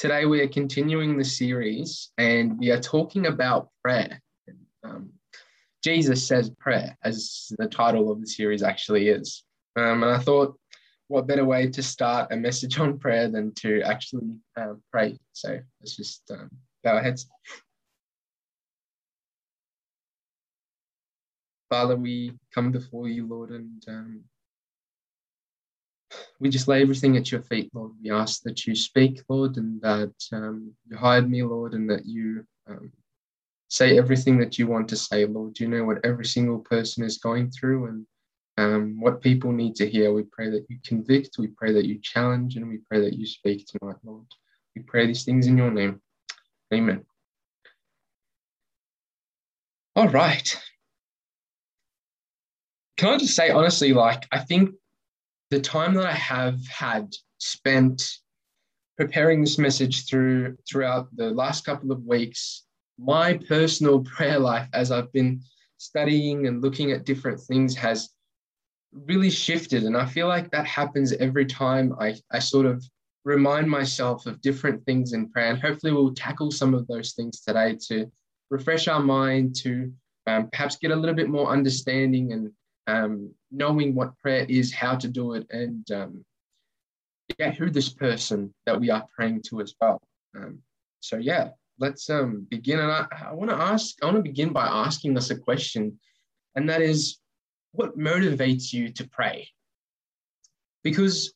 Today we are continuing the series and we are talking about prayer. Um, Jesus says prayer, as the title of the series actually is. Um, and I thought, what better way to start a message on prayer than to actually uh, pray? So let's just um, bow our heads. Father, we come before you, Lord, and um, we just lay everything at your feet, Lord. We ask that you speak, Lord, and that um, you hide me, Lord, and that you um, say everything that you want to say, Lord. You know what every single person is going through and um, what people need to hear. We pray that you convict, we pray that you challenge, and we pray that you speak tonight, Lord. We pray these things in your name. Amen. All right. Can I just say honestly, like, I think the time that I have had spent preparing this message through throughout the last couple of weeks, my personal prayer life as I've been studying and looking at different things has really shifted. And I feel like that happens every time I, I sort of remind myself of different things in prayer. And hopefully we'll tackle some of those things today to refresh our mind, to um, perhaps get a little bit more understanding and um, knowing what prayer is, how to do it, and um, yeah, who this person that we are praying to as well. Um, so yeah, let's um, begin. And I, I want to ask, I want to begin by asking us a question, and that is, what motivates you to pray? Because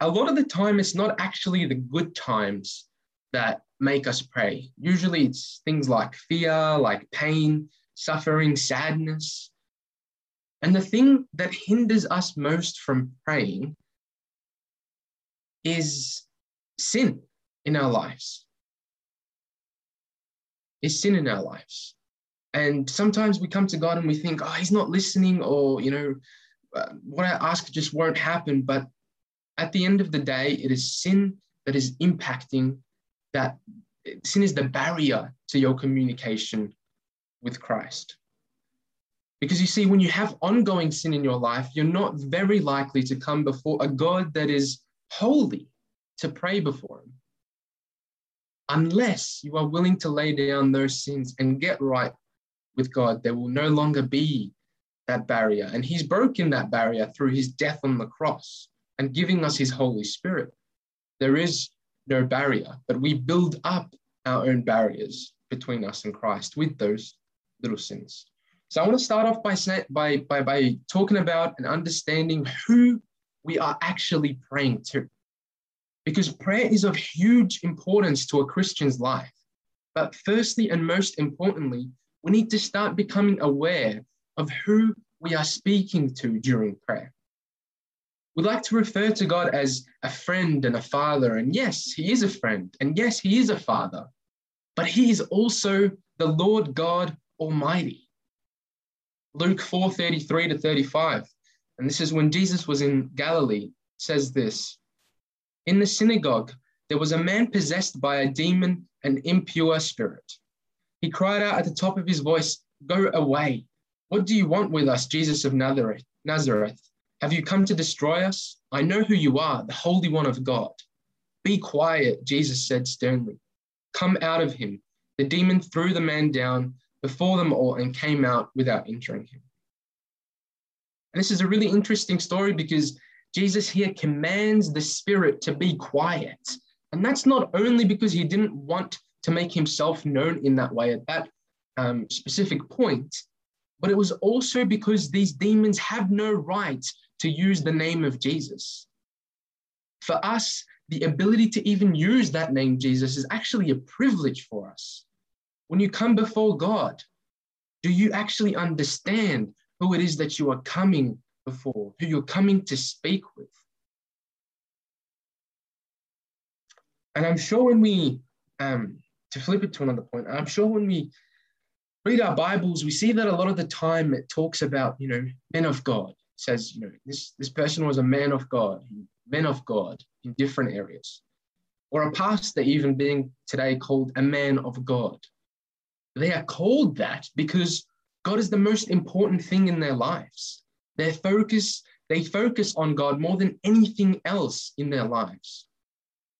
a lot of the time, it's not actually the good times that make us pray. Usually, it's things like fear, like pain, suffering, sadness. And the thing that hinders us most from praying is sin in our lives. Is sin in our lives. And sometimes we come to God and we think, oh, he's not listening, or, you know, uh, what I ask just won't happen. But at the end of the day, it is sin that is impacting that. Sin is the barrier to your communication with Christ. Because you see, when you have ongoing sin in your life, you're not very likely to come before a God that is holy to pray before Him. Unless you are willing to lay down those sins and get right with God, there will no longer be that barrier. And He's broken that barrier through His death on the cross and giving us His Holy Spirit. There is no barrier, but we build up our own barriers between us and Christ with those little sins. So I want to start off by, by, by, by talking about and understanding who we are actually praying to. Because prayer is of huge importance to a Christian's life. But firstly and most importantly, we need to start becoming aware of who we are speaking to during prayer. We like to refer to God as a friend and a father. And yes, he is a friend. And yes, he is a father. But he is also the Lord God Almighty. Luke 4 33 to 35. And this is when Jesus was in Galilee, says this In the synagogue, there was a man possessed by a demon, an impure spirit. He cried out at the top of his voice, Go away. What do you want with us, Jesus of Nazareth? Nazareth? Have you come to destroy us? I know who you are, the Holy One of God. Be quiet, Jesus said sternly. Come out of him. The demon threw the man down before them all and came out without injuring him. And this is a really interesting story because Jesus here commands the spirit to be quiet. And that's not only because he didn't want to make himself known in that way at that um, specific point, but it was also because these demons have no right to use the name of Jesus. For us, the ability to even use that name, Jesus, is actually a privilege for us. When you come before God, do you actually understand who it is that you are coming before, who you're coming to speak with? And I'm sure when we, um, to flip it to another point, I'm sure when we read our Bibles, we see that a lot of the time it talks about, you know, men of God. It says, you know, this, this person was a man of God, men of God in different areas. Or a pastor even being today called a man of God. They are called that because God is the most important thing in their lives. Their focus, they focus on God more than anything else in their lives.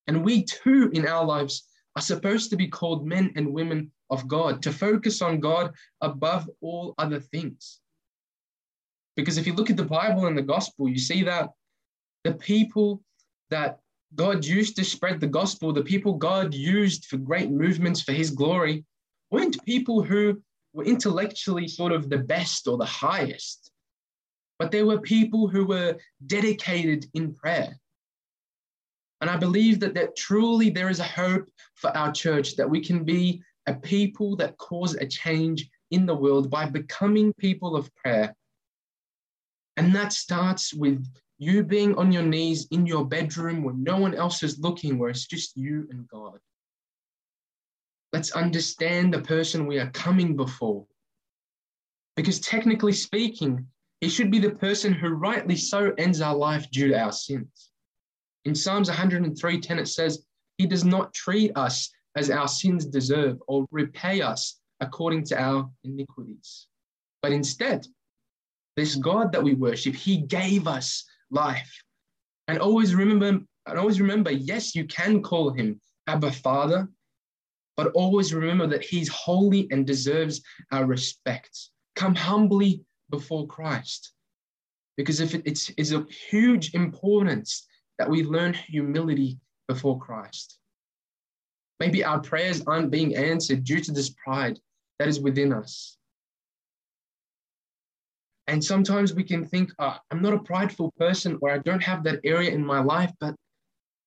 And we too, in our lives, are supposed to be called men and women of God, to focus on God above all other things. Because if you look at the Bible and the gospel, you see that the people that God used to spread the gospel, the people God used for great movements for his glory, weren't people who were intellectually sort of the best or the highest, but they were people who were dedicated in prayer. And I believe that, that truly there is a hope for our church that we can be a people that cause a change in the world by becoming people of prayer. And that starts with you being on your knees in your bedroom when no one else is looking, where it's just you and God. Let's understand the person we are coming before. Because technically speaking, he should be the person who rightly so ends our life due to our sins. In Psalms 103:10 it says, He does not treat us as our sins deserve or repay us according to our iniquities. But instead, this God that we worship, He gave us life. And always remember, and always remember, yes, you can call him Abba Father, but always remember that he's holy and deserves our respect. Come humbly before Christ. Because if it's, it's of huge importance that we learn humility before Christ. Maybe our prayers aren't being answered due to this pride that is within us. And sometimes we can think, oh, I'm not a prideful person or I don't have that area in my life. But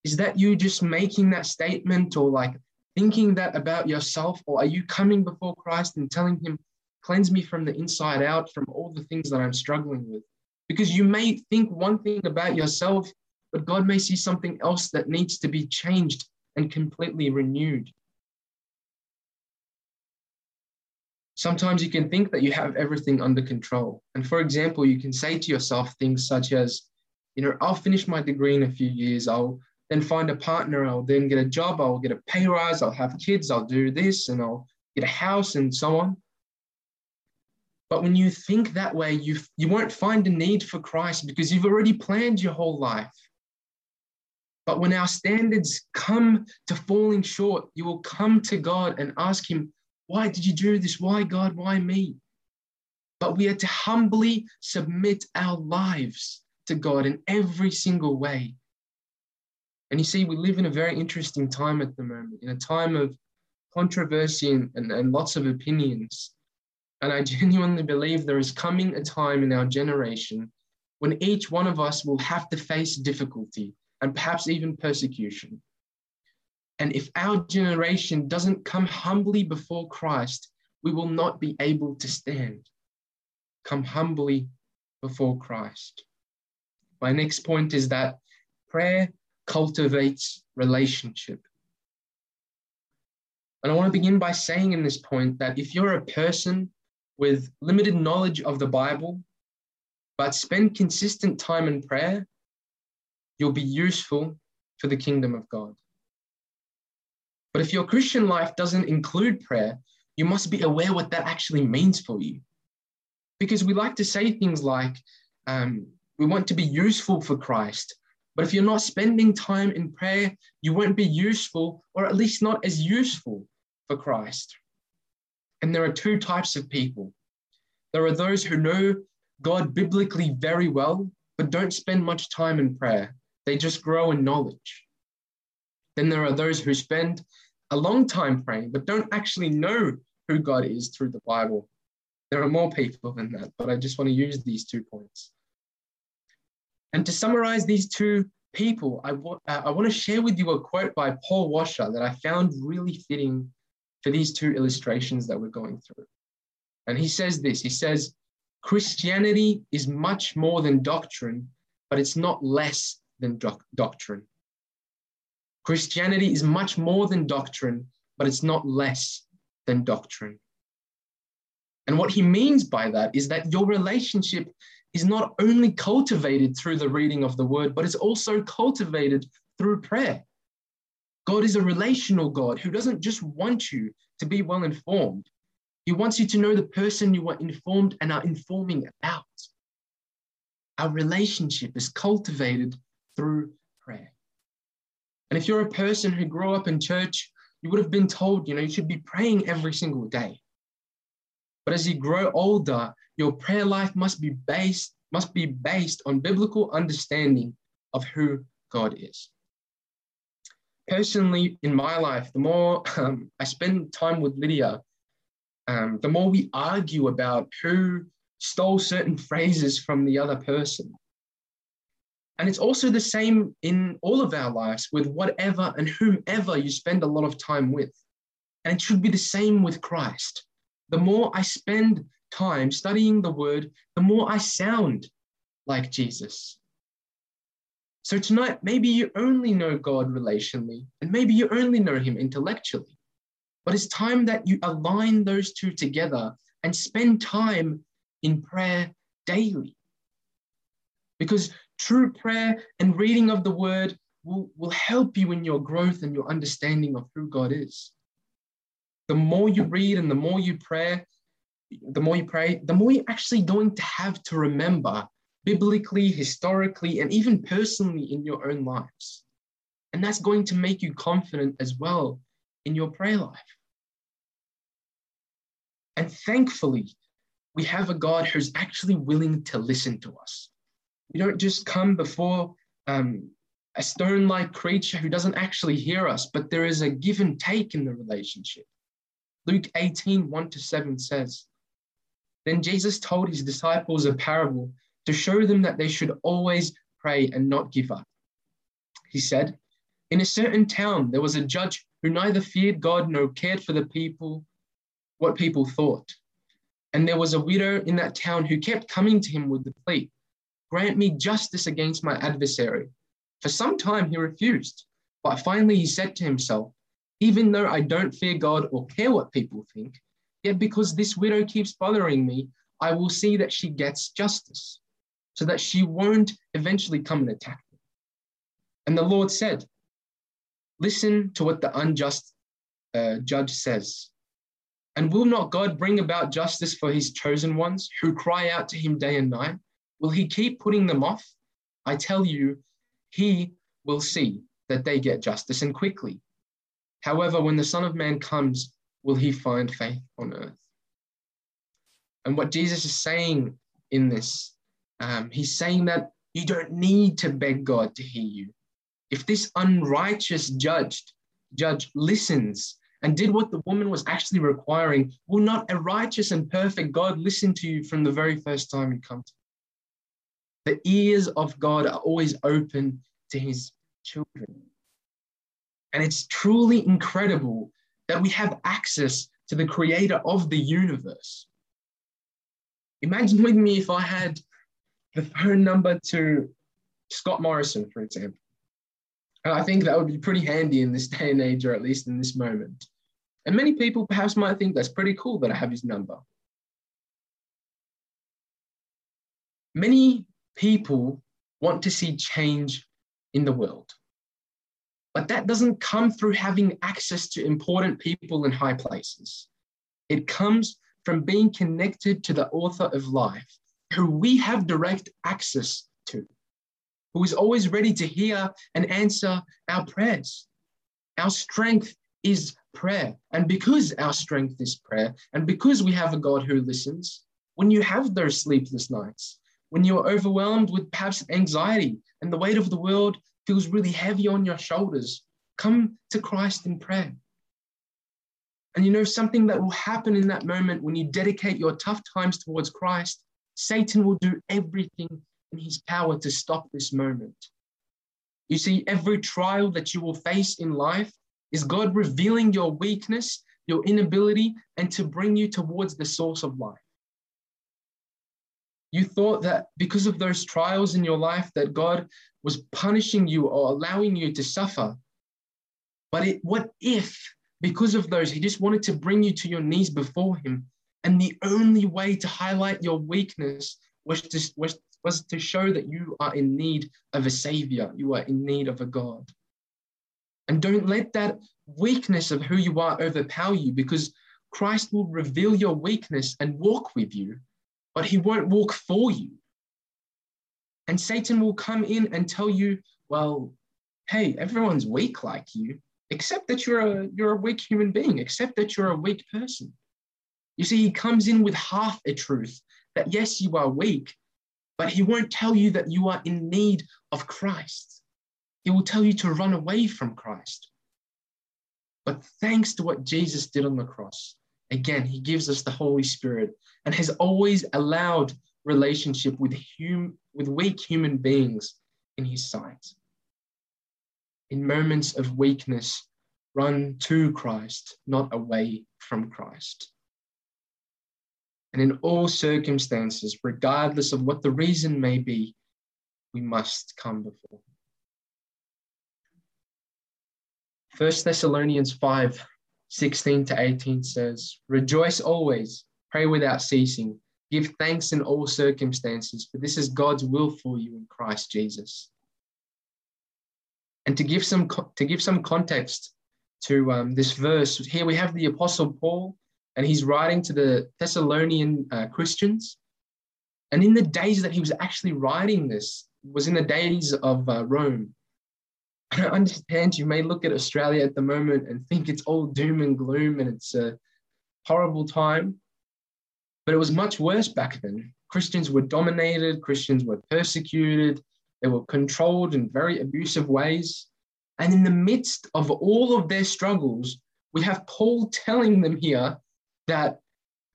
is that you just making that statement or like thinking that about yourself? Or are you coming before Christ and telling Him, cleanse me from the inside out from all the things that I'm struggling with? Because you may think one thing about yourself, but God may see something else that needs to be changed and completely renewed. Sometimes you can think that you have everything under control. And for example, you can say to yourself things such as, you know, I'll finish my degree in a few years. I'll then find a partner. I'll then get a job. I'll get a pay rise. I'll have kids. I'll do this and I'll get a house and so on. But when you think that way, you, you won't find a need for Christ because you've already planned your whole life. But when our standards come to falling short, you will come to God and ask Him, why did you do this? Why, God? Why me? But we are to humbly submit our lives to God in every single way. And you see, we live in a very interesting time at the moment, in a time of controversy and, and, and lots of opinions. And I genuinely believe there is coming a time in our generation when each one of us will have to face difficulty and perhaps even persecution. And if our generation doesn't come humbly before Christ, we will not be able to stand. Come humbly before Christ. My next point is that prayer cultivates relationship. And I want to begin by saying in this point that if you're a person with limited knowledge of the Bible, but spend consistent time in prayer, you'll be useful for the kingdom of God. But if your Christian life doesn't include prayer, you must be aware what that actually means for you. Because we like to say things like, um, we want to be useful for Christ. But if you're not spending time in prayer, you won't be useful, or at least not as useful for Christ. And there are two types of people there are those who know God biblically very well, but don't spend much time in prayer. They just grow in knowledge. Then there are those who spend a long time praying, but don't actually know who God is through the Bible. There are more people than that, but I just want to use these two points. And to summarize these two people, I, uh, I want to share with you a quote by Paul Washer that I found really fitting for these two illustrations that we're going through. And he says this he says, Christianity is much more than doctrine, but it's not less than doc- doctrine. Christianity is much more than doctrine, but it's not less than doctrine. And what he means by that is that your relationship is not only cultivated through the reading of the word, but it's also cultivated through prayer. God is a relational God who doesn't just want you to be well informed, He wants you to know the person you are informed and are informing about. Our relationship is cultivated through prayer. And if you're a person who grew up in church, you would have been told, you know, you should be praying every single day. But as you grow older, your prayer life must be based must be based on biblical understanding of who God is. Personally, in my life, the more um, I spend time with Lydia, um, the more we argue about who stole certain phrases from the other person. And it's also the same in all of our lives with whatever and whomever you spend a lot of time with. And it should be the same with Christ. The more I spend time studying the word, the more I sound like Jesus. So tonight, maybe you only know God relationally, and maybe you only know him intellectually. But it's time that you align those two together and spend time in prayer daily. Because true prayer and reading of the word will, will help you in your growth and your understanding of who God is. The more you read and the more you pray, the more you pray, the more you're actually going to have to remember biblically, historically, and even personally in your own lives. And that's going to make you confident as well in your prayer life. And thankfully, we have a God who's actually willing to listen to us. We don't just come before um, a stone like creature who doesn't actually hear us, but there is a give and take in the relationship. Luke 18, 1 to 7 says, Then Jesus told his disciples a parable to show them that they should always pray and not give up. He said, In a certain town, there was a judge who neither feared God nor cared for the people, what people thought. And there was a widow in that town who kept coming to him with the plea, Grant me justice against my adversary. For some time he refused, but finally he said to himself, Even though I don't fear God or care what people think, yet because this widow keeps bothering me, I will see that she gets justice so that she won't eventually come and attack me. And the Lord said, Listen to what the unjust uh, judge says. And will not God bring about justice for his chosen ones who cry out to him day and night? Will he keep putting them off? I tell you, he will see that they get justice and quickly. However, when the Son of Man comes, will he find faith on earth? And what Jesus is saying in this um, he's saying that you don't need to beg God to hear you. If this unrighteous judge, judge listens and did what the woman was actually requiring, will not a righteous and perfect God listen to you from the very first time you come to him? The ears of God are always open to his children. And it's truly incredible that we have access to the creator of the universe. Imagine with me if I had the phone number to Scott Morrison, for example. And I think that would be pretty handy in this day and age, or at least in this moment. And many people perhaps might think that's pretty cool that I have his number. Many people want to see change in the world. But that doesn't come through having access to important people in high places. It comes from being connected to the author of life who we have direct access to, who is always ready to hear and answer our prayers. Our strength is prayer. And because our strength is prayer, and because we have a God who listens, when you have those sleepless nights, when you're overwhelmed with perhaps anxiety and the weight of the world feels really heavy on your shoulders, come to Christ in prayer. And you know, something that will happen in that moment when you dedicate your tough times towards Christ Satan will do everything in his power to stop this moment. You see, every trial that you will face in life is God revealing your weakness, your inability, and to bring you towards the source of life. You thought that because of those trials in your life that God was punishing you or allowing you to suffer. But it, what if, because of those, He just wanted to bring you to your knees before Him and the only way to highlight your weakness was to, was, was to show that you are in need of a savior, you are in need of a God. And don't let that weakness of who you are overpower you because Christ will reveal your weakness and walk with you, but he won't walk for you. And Satan will come in and tell you, well, hey, everyone's weak like you. Accept that you're a, you're a weak human being. Accept that you're a weak person. You see, he comes in with half a truth that yes, you are weak, but he won't tell you that you are in need of Christ. He will tell you to run away from Christ. But thanks to what Jesus did on the cross, again, he gives us the Holy Spirit and has always allowed relationship with, hum- with weak human beings in his sight. In moments of weakness, run to Christ, not away from Christ. And in all circumstances, regardless of what the reason may be, we must come before. 1 Thessalonians 5 16 to 18 says, Rejoice always, pray without ceasing, give thanks in all circumstances, for this is God's will for you in Christ Jesus. And to give some, to give some context to um, this verse, here we have the Apostle Paul and he's writing to the Thessalonian uh, Christians. And in the days that he was actually writing this, was in the days of uh, Rome. I understand you may look at Australia at the moment and think it's all doom and gloom and it's a horrible time, but it was much worse back then. Christians were dominated, Christians were persecuted, they were controlled in very abusive ways. And in the midst of all of their struggles, we have Paul telling them here that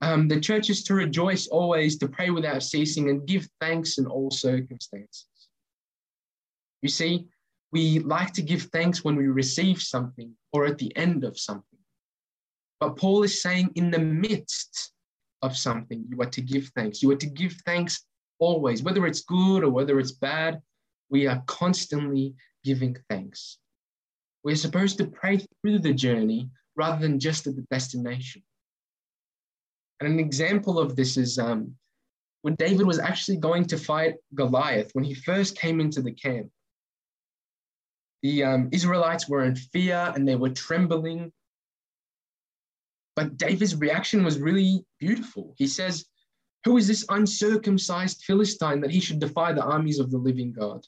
um, the church is to rejoice always, to pray without ceasing, and give thanks in all circumstances. You see, we like to give thanks when we receive something or at the end of something. But Paul is saying, in the midst of something, you are to give thanks. You are to give thanks always, whether it's good or whether it's bad, we are constantly giving thanks. We're supposed to pray through the journey rather than just at the destination. And an example of this is um, when David was actually going to fight Goliath, when he first came into the camp, the um, Israelites were in fear and they were trembling. But David's reaction was really beautiful. He says, Who is this uncircumcised Philistine that he should defy the armies of the living God?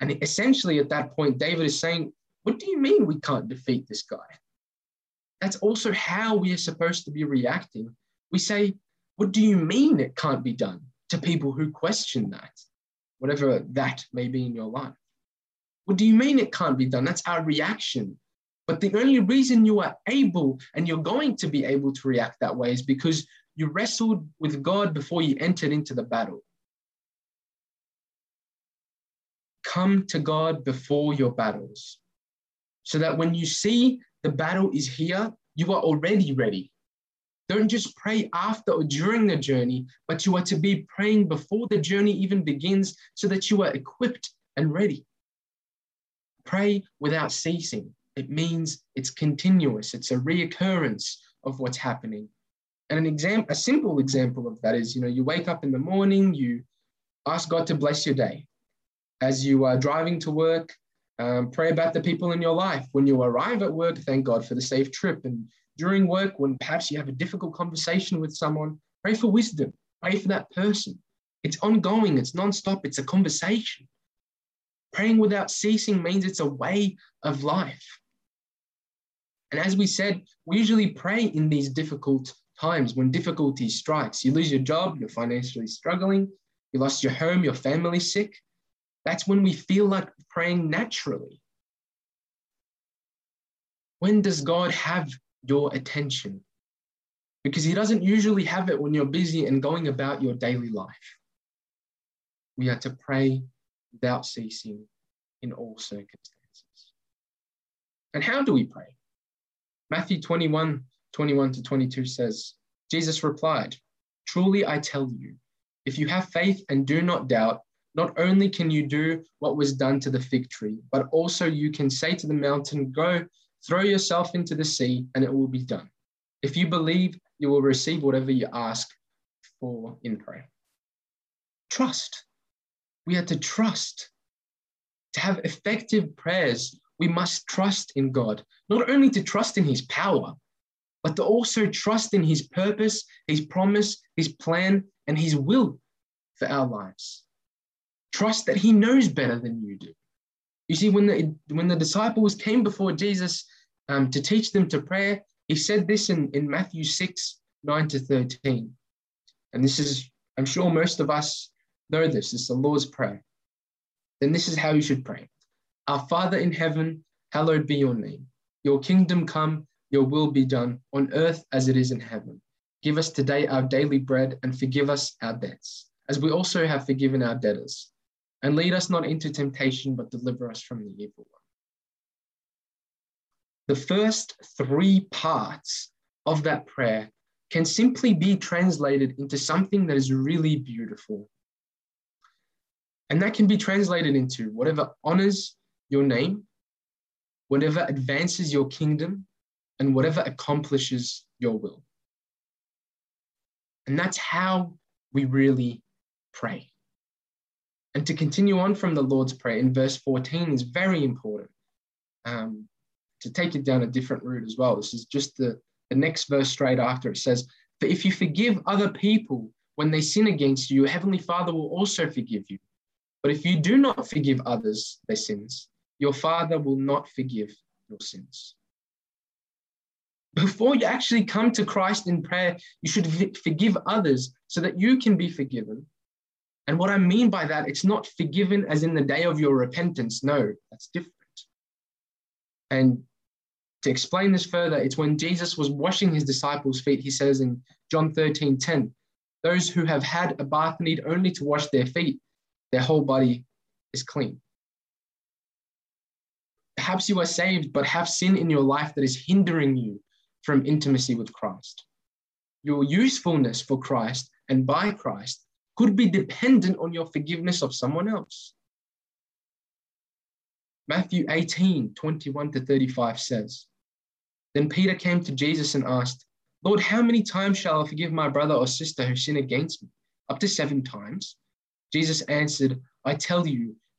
And essentially, at that point, David is saying, What do you mean we can't defeat this guy? that's also how we are supposed to be reacting. We say, What do you mean it can't be done? to people who question that, whatever that may be in your life. What do you mean it can't be done? That's our reaction. But the only reason you are able and you're going to be able to react that way is because you wrestled with God before you entered into the battle. Come to God before your battles so that when you see the battle is here. You are already ready. Don't just pray after or during the journey, but you are to be praying before the journey even begins so that you are equipped and ready. Pray without ceasing. It means it's continuous, it's a reoccurrence of what's happening. And an example, a simple example of that is, you know, you wake up in the morning, you ask God to bless your day. As you are driving to work, um, pray about the people in your life. When you arrive at work, thank God for the safe trip. And during work, when perhaps you have a difficult conversation with someone, pray for wisdom. Pray for that person. It's ongoing, it's nonstop, it's a conversation. Praying without ceasing means it's a way of life. And as we said, we usually pray in these difficult times when difficulty strikes. You lose your job, you're financially struggling, you lost your home, your family's sick. That's when we feel like praying naturally. When does God have your attention? Because He doesn't usually have it when you're busy and going about your daily life. We are to pray without ceasing in all circumstances. And how do we pray? Matthew 21 21 to 22 says, Jesus replied, Truly I tell you, if you have faith and do not doubt, not only can you do what was done to the fig tree, but also you can say to the mountain, Go, throw yourself into the sea, and it will be done. If you believe, you will receive whatever you ask for in prayer. Trust. We are to trust. To have effective prayers, we must trust in God, not only to trust in His power, but to also trust in His purpose, His promise, His plan, and His will for our lives. Trust that He knows better than you do. You see, when the, when the disciples came before Jesus um, to teach them to pray, he said this in, in Matthew 6 9 to 13. And this is, I'm sure most of us know this, it's the Lord's Prayer. Then this is how you should pray Our Father in heaven, hallowed be your name. Your kingdom come, your will be done on earth as it is in heaven. Give us today our daily bread and forgive us our debts, as we also have forgiven our debtors. And lead us not into temptation, but deliver us from the evil one. The first three parts of that prayer can simply be translated into something that is really beautiful. And that can be translated into whatever honors your name, whatever advances your kingdom, and whatever accomplishes your will. And that's how we really pray. And to continue on from the Lord's Prayer in verse 14 is very important. Um, to take it down a different route as well. This is just the, the next verse straight after. It says, For if you forgive other people when they sin against you, your heavenly Father will also forgive you. But if you do not forgive others their sins, your Father will not forgive your sins before you actually come to Christ in prayer, you should forgive others so that you can be forgiven. And what I mean by that, it's not forgiven as in the day of your repentance. No, that's different. And to explain this further, it's when Jesus was washing his disciples' feet, he says in John 13 10, those who have had a bath need only to wash their feet, their whole body is clean. Perhaps you are saved, but have sin in your life that is hindering you from intimacy with Christ. Your usefulness for Christ and by Christ could be dependent on your forgiveness of someone else. Matthew 18, 21 to 35 says, Then Peter came to Jesus and asked, Lord, how many times shall I forgive my brother or sister who sin against me? Up to seven times? Jesus answered, I tell you,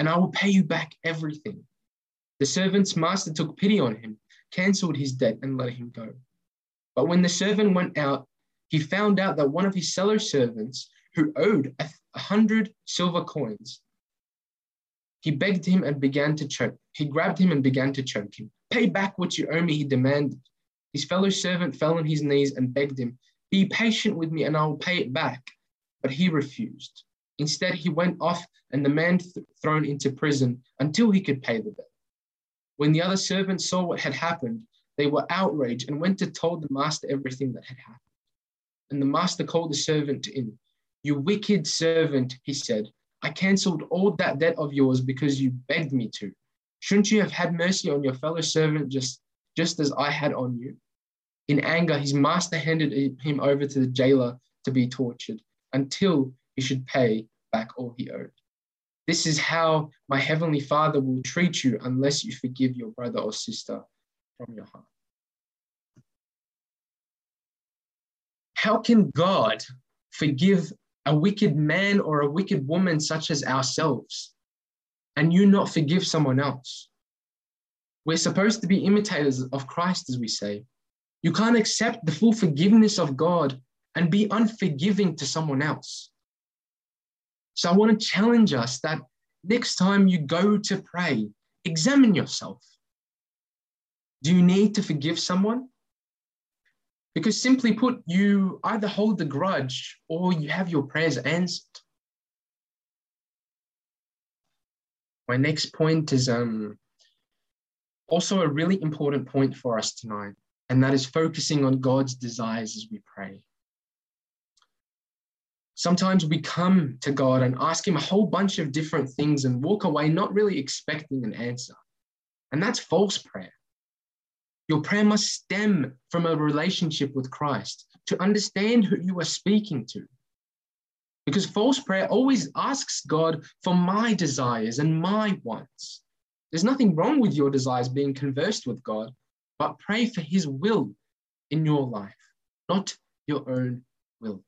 and I will pay you back everything. The servant's master took pity on him, cancelled his debt, and let him go. But when the servant went out, he found out that one of his fellow servants who owed a hundred silver coins, he begged him and began to choke. He grabbed him and began to choke him. Pay back what you owe me, he demanded. His fellow servant fell on his knees and begged him, Be patient with me and I will pay it back. But he refused. Instead, he went off and the man th- thrown into prison until he could pay the debt. When the other servants saw what had happened, they were outraged and went to tell the master everything that had happened. And the master called the servant in. You wicked servant, he said, I cancelled all that debt of yours because you begged me to. Shouldn't you have had mercy on your fellow servant just, just as I had on you? In anger, his master handed him over to the jailer to be tortured until should pay back all he owed. This is how my heavenly Father will treat you unless you forgive your brother or sister from your heart. How can God forgive a wicked man or a wicked woman such as ourselves and you not forgive someone else? We're supposed to be imitators of Christ, as we say. You can't accept the full forgiveness of God and be unforgiving to someone else. So I want to challenge us that next time you go to pray, examine yourself. Do you need to forgive someone? Because simply put, you either hold the grudge or you have your prayers answered. My next point is um, also a really important point for us tonight, and that is focusing on God's desires as we pray. Sometimes we come to God and ask Him a whole bunch of different things and walk away not really expecting an answer. And that's false prayer. Your prayer must stem from a relationship with Christ to understand who you are speaking to. Because false prayer always asks God for my desires and my wants. There's nothing wrong with your desires being conversed with God, but pray for his will in your life, not your own will.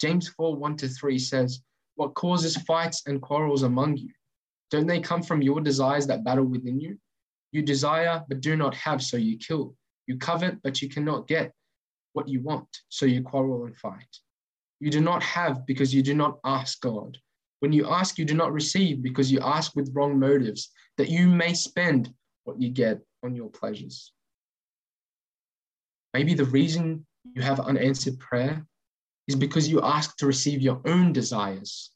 James 4 1 to 3 says, What causes fights and quarrels among you? Don't they come from your desires that battle within you? You desire, but do not have, so you kill. You covet, but you cannot get what you want, so you quarrel and fight. You do not have because you do not ask God. When you ask, you do not receive because you ask with wrong motives, that you may spend what you get on your pleasures. Maybe the reason you have unanswered prayer is because you ask to receive your own desires.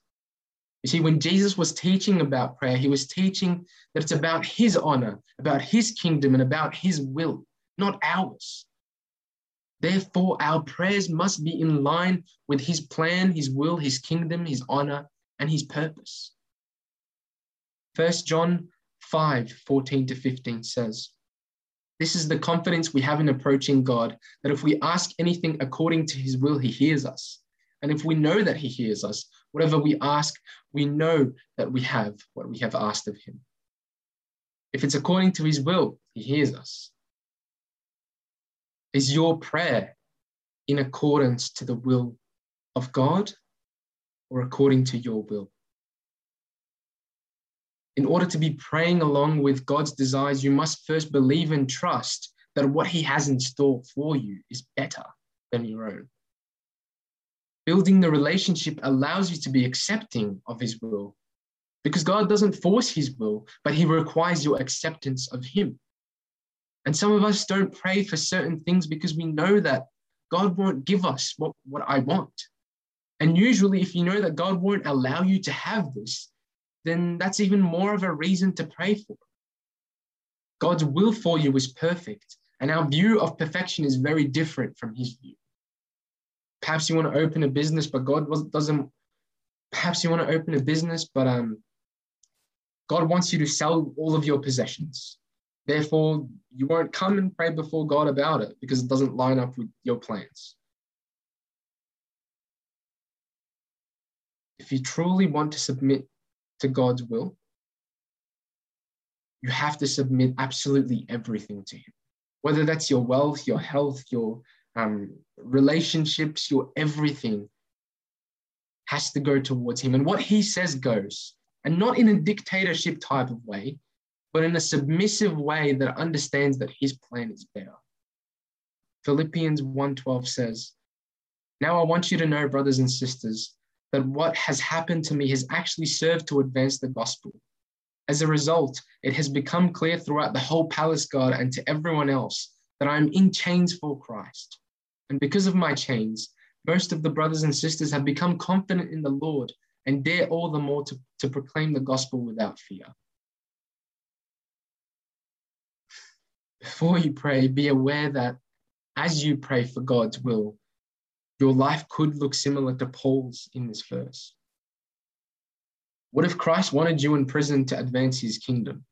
You see, when Jesus was teaching about prayer, he was teaching that it's about his honor, about his kingdom, and about his will, not ours. Therefore, our prayers must be in line with his plan, his will, his kingdom, his honor, and his purpose. 1 John 5 14 to 15 says, This is the confidence we have in approaching God, that if we ask anything according to his will, he hears us. And if we know that he hears us, whatever we ask, we know that we have what we have asked of him. If it's according to his will, he hears us. Is your prayer in accordance to the will of God or according to your will? In order to be praying along with God's desires, you must first believe and trust that what He has in store for you is better than your own. Building the relationship allows you to be accepting of His will because God doesn't force His will, but He requires your acceptance of Him. And some of us don't pray for certain things because we know that God won't give us what, what I want. And usually, if you know that God won't allow you to have this, then that's even more of a reason to pray for. God's will for you is perfect, and our view of perfection is very different from His view. Perhaps you want to open a business, but God doesn't. Perhaps you want to open a business, but um, God wants you to sell all of your possessions. Therefore, you won't come and pray before God about it because it doesn't line up with your plans. If you truly want to submit to God's will, you have to submit absolutely everything to Him, whether that's your wealth, your health, your um, relationships, your everything has to go towards Him. And what He says goes, and not in a dictatorship type of way, but in a submissive way that understands that His plan is better. Philippians 1:12 says, Now I want you to know, brothers and sisters, that what has happened to me has actually served to advance the gospel. As a result, it has become clear throughout the whole palace guard and to everyone else that I am in chains for Christ. And because of my chains, most of the brothers and sisters have become confident in the Lord and dare all the more to, to proclaim the gospel without fear. Before you pray, be aware that as you pray for God's will, your life could look similar to Paul's in this verse. What if Christ wanted you in prison to advance his kingdom?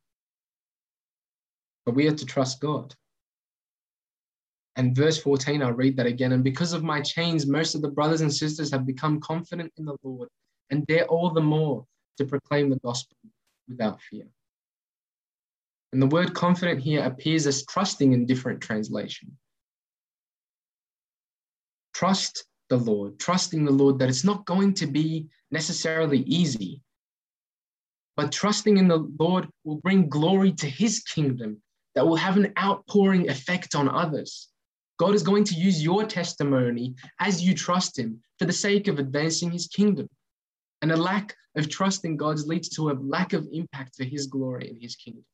But we have to trust God. And verse 14, I'll read that again. And because of my chains, most of the brothers and sisters have become confident in the Lord and dare all the more to proclaim the gospel without fear. And the word confident here appears as trusting in different translation trust the Lord, trusting the Lord that it's not going to be necessarily easy. But trusting in the Lord will bring glory to his kingdom that will have an outpouring effect on others. God is going to use your testimony as you trust him for the sake of advancing his kingdom. And a lack of trust in God leads to a lack of impact for his glory and his kingdom.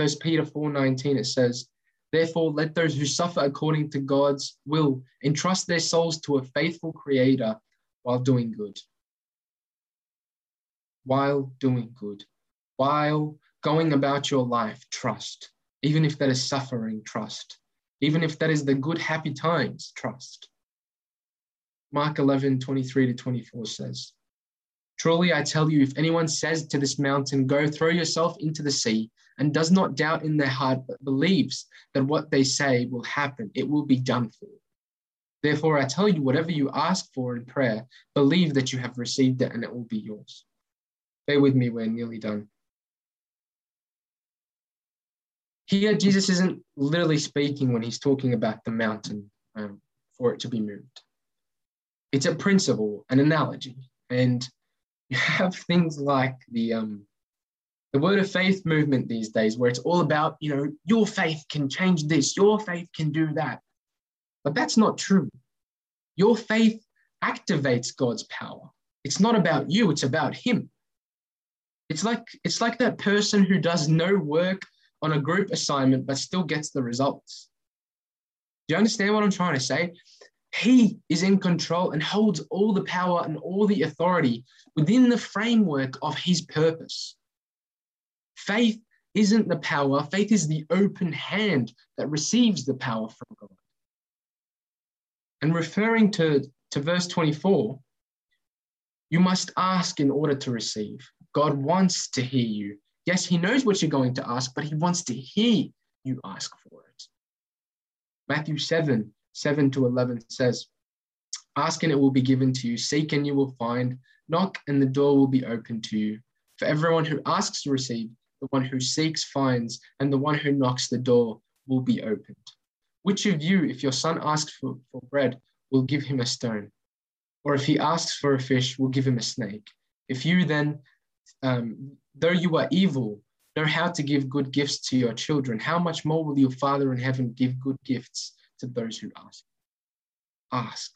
First Peter 4:19 it says, Therefore, let those who suffer according to God's will entrust their souls to a faithful Creator while doing good. While doing good. While going about your life, trust. Even if that is suffering, trust. Even if that is the good, happy times, trust. Mark 11, 23 to 24 says, Truly I tell you, if anyone says to this mountain, Go throw yourself into the sea, and does not doubt in their heart, but believes that what they say will happen, it will be done for. Therefore, I tell you, whatever you ask for in prayer, believe that you have received it and it will be yours. Bear with me, we're nearly done. Here, Jesus isn't literally speaking when he's talking about the mountain um, for it to be moved. It's a principle, an analogy. And you have things like the um, the word of faith movement these days, where it's all about, you know, your faith can change this, your faith can do that. But that's not true. Your faith activates God's power. It's not about you, it's about Him. It's like it's like that person who does no work on a group assignment but still gets the results. Do you understand what I'm trying to say? He is in control and holds all the power and all the authority within the framework of his purpose. Faith isn't the power, faith is the open hand that receives the power from God. And referring to, to verse 24, you must ask in order to receive. God wants to hear you. Yes, He knows what you're going to ask, but He wants to hear you ask for it. Matthew 7 7 to 11 says, Ask and it will be given to you, seek and you will find, knock and the door will be opened to you. For everyone who asks to receive, the one who seeks finds, and the one who knocks the door will be opened. Which of you, if your son asks for, for bread, will give him a stone? Or if he asks for a fish, will give him a snake? If you then, um, though you are evil, know how to give good gifts to your children, how much more will your Father in heaven give good gifts to those who ask? Ask,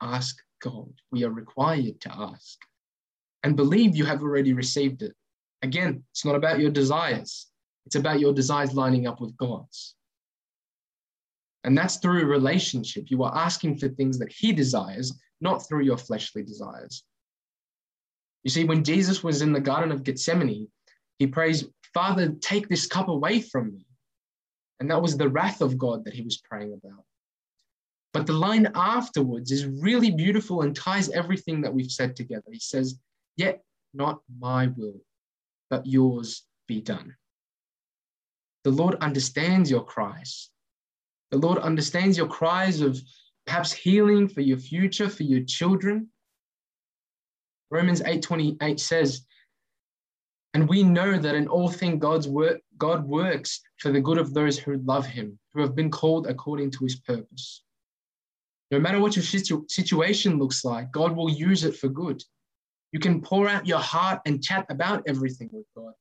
ask God. We are required to ask and believe you have already received it. Again, it's not about your desires, it's about your desires lining up with God's. And that's through relationship. You are asking for things that He desires, not through your fleshly desires. You see, when Jesus was in the Garden of Gethsemane, he prays, Father, take this cup away from me. And that was the wrath of God that he was praying about. But the line afterwards is really beautiful and ties everything that we've said together. He says, Yet not my will, but yours be done. The Lord understands your cries. The Lord understands your cries of perhaps healing for your future, for your children. Romans 8:28 says, and we know that in all things God's work, God works for the good of those who love him, who have been called according to his purpose. No matter what your situ- situation looks like, God will use it for good. You can pour out your heart and chat about everything with God.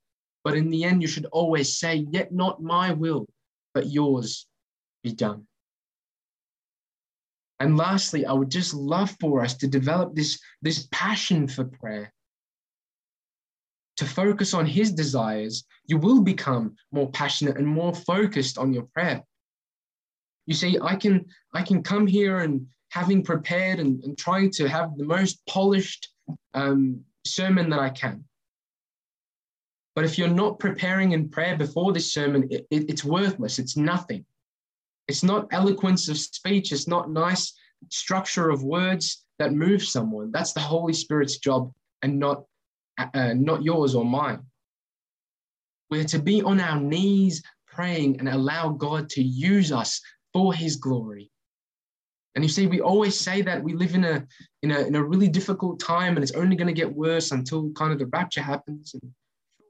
But in the end, you should always say, Yet not my will, but yours be done. And lastly, I would just love for us to develop this, this passion for prayer. To focus on his desires, you will become more passionate and more focused on your prayer. You see, I can I can come here and having prepared and, and trying to have the most polished um, sermon that I can. But if you're not preparing in prayer before this sermon, it, it, it's worthless. It's nothing. It's not eloquence of speech. It's not nice structure of words that move someone. That's the Holy Spirit's job and not, uh, not yours or mine. We're to be on our knees praying and allow God to use us for his glory. And you see, we always say that we live in a, in a, in a really difficult time and it's only going to get worse until kind of the rapture happens. And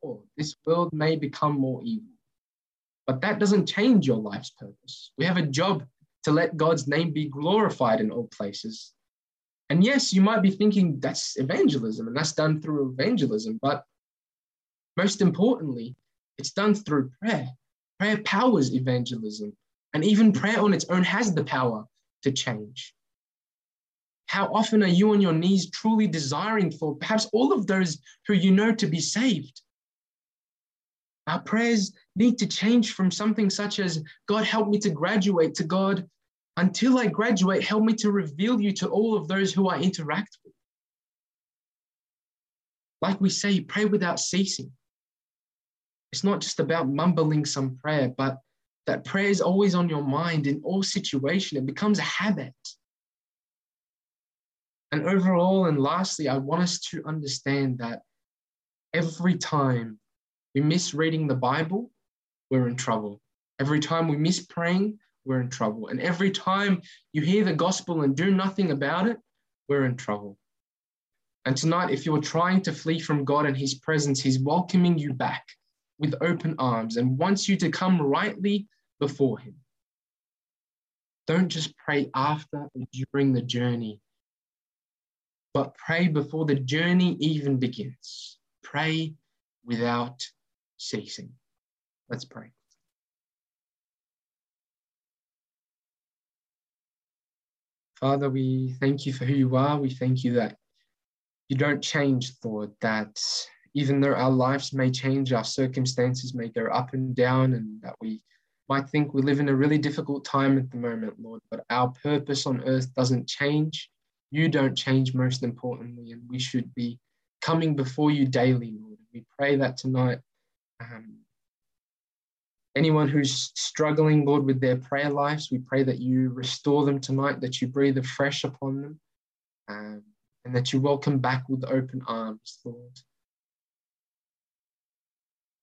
sure, this world may become more evil. But that doesn't change your life's purpose. We have a job to let God's name be glorified in all places. And yes, you might be thinking that's evangelism and that's done through evangelism, but most importantly, it's done through prayer. Prayer powers evangelism, and even prayer on its own has the power to change. How often are you on your knees truly desiring for perhaps all of those who you know to be saved? Our prayers need to change from something such as, God, help me to graduate, to God, until I graduate, help me to reveal you to all of those who I interact with. Like we say, pray without ceasing. It's not just about mumbling some prayer, but that prayer is always on your mind in all situation. It becomes a habit. And overall, and lastly, I want us to understand that every time we miss reading the Bible, we're in trouble. Every time we miss praying, we're in trouble. And every time you hear the gospel and do nothing about it, we're in trouble. And tonight, if you're trying to flee from God and His presence, He's welcoming you back. with open arms and wants you to come rightly before Him. Don't just pray after or during the journey, but pray before the journey even begins. Pray without ceasing. Let's pray. Father, we thank you for who you are. We thank you that you don't change, Lord, that even though our lives may change, our circumstances may go up and down, and that we might think we live in a really difficult time at the moment, Lord, but our purpose on earth doesn't change. You don't change, most importantly, and we should be coming before you daily, Lord. We pray that tonight. Um, anyone who's struggling, Lord, with their prayer lives, we pray that you restore them tonight, that you breathe afresh upon them, um, and that you welcome back with open arms, Lord.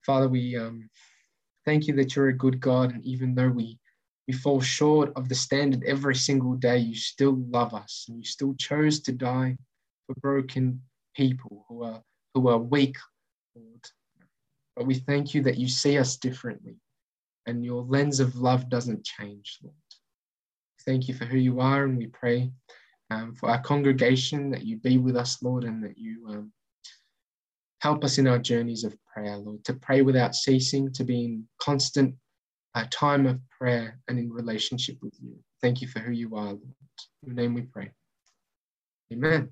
Father, we um, thank you that you're a good God, and even though we we fall short of the standard every single day, you still love us, and you still chose to die for broken people who are who are weak, Lord. But we thank you that you see us differently, and your lens of love doesn't change, Lord. Thank you for who you are, and we pray um, for our congregation that you be with us, Lord, and that you um, Help us in our journeys of prayer, Lord, to pray without ceasing, to be in constant uh, time of prayer and in relationship with you. Thank you for who you are, Lord. In your name we pray. Amen.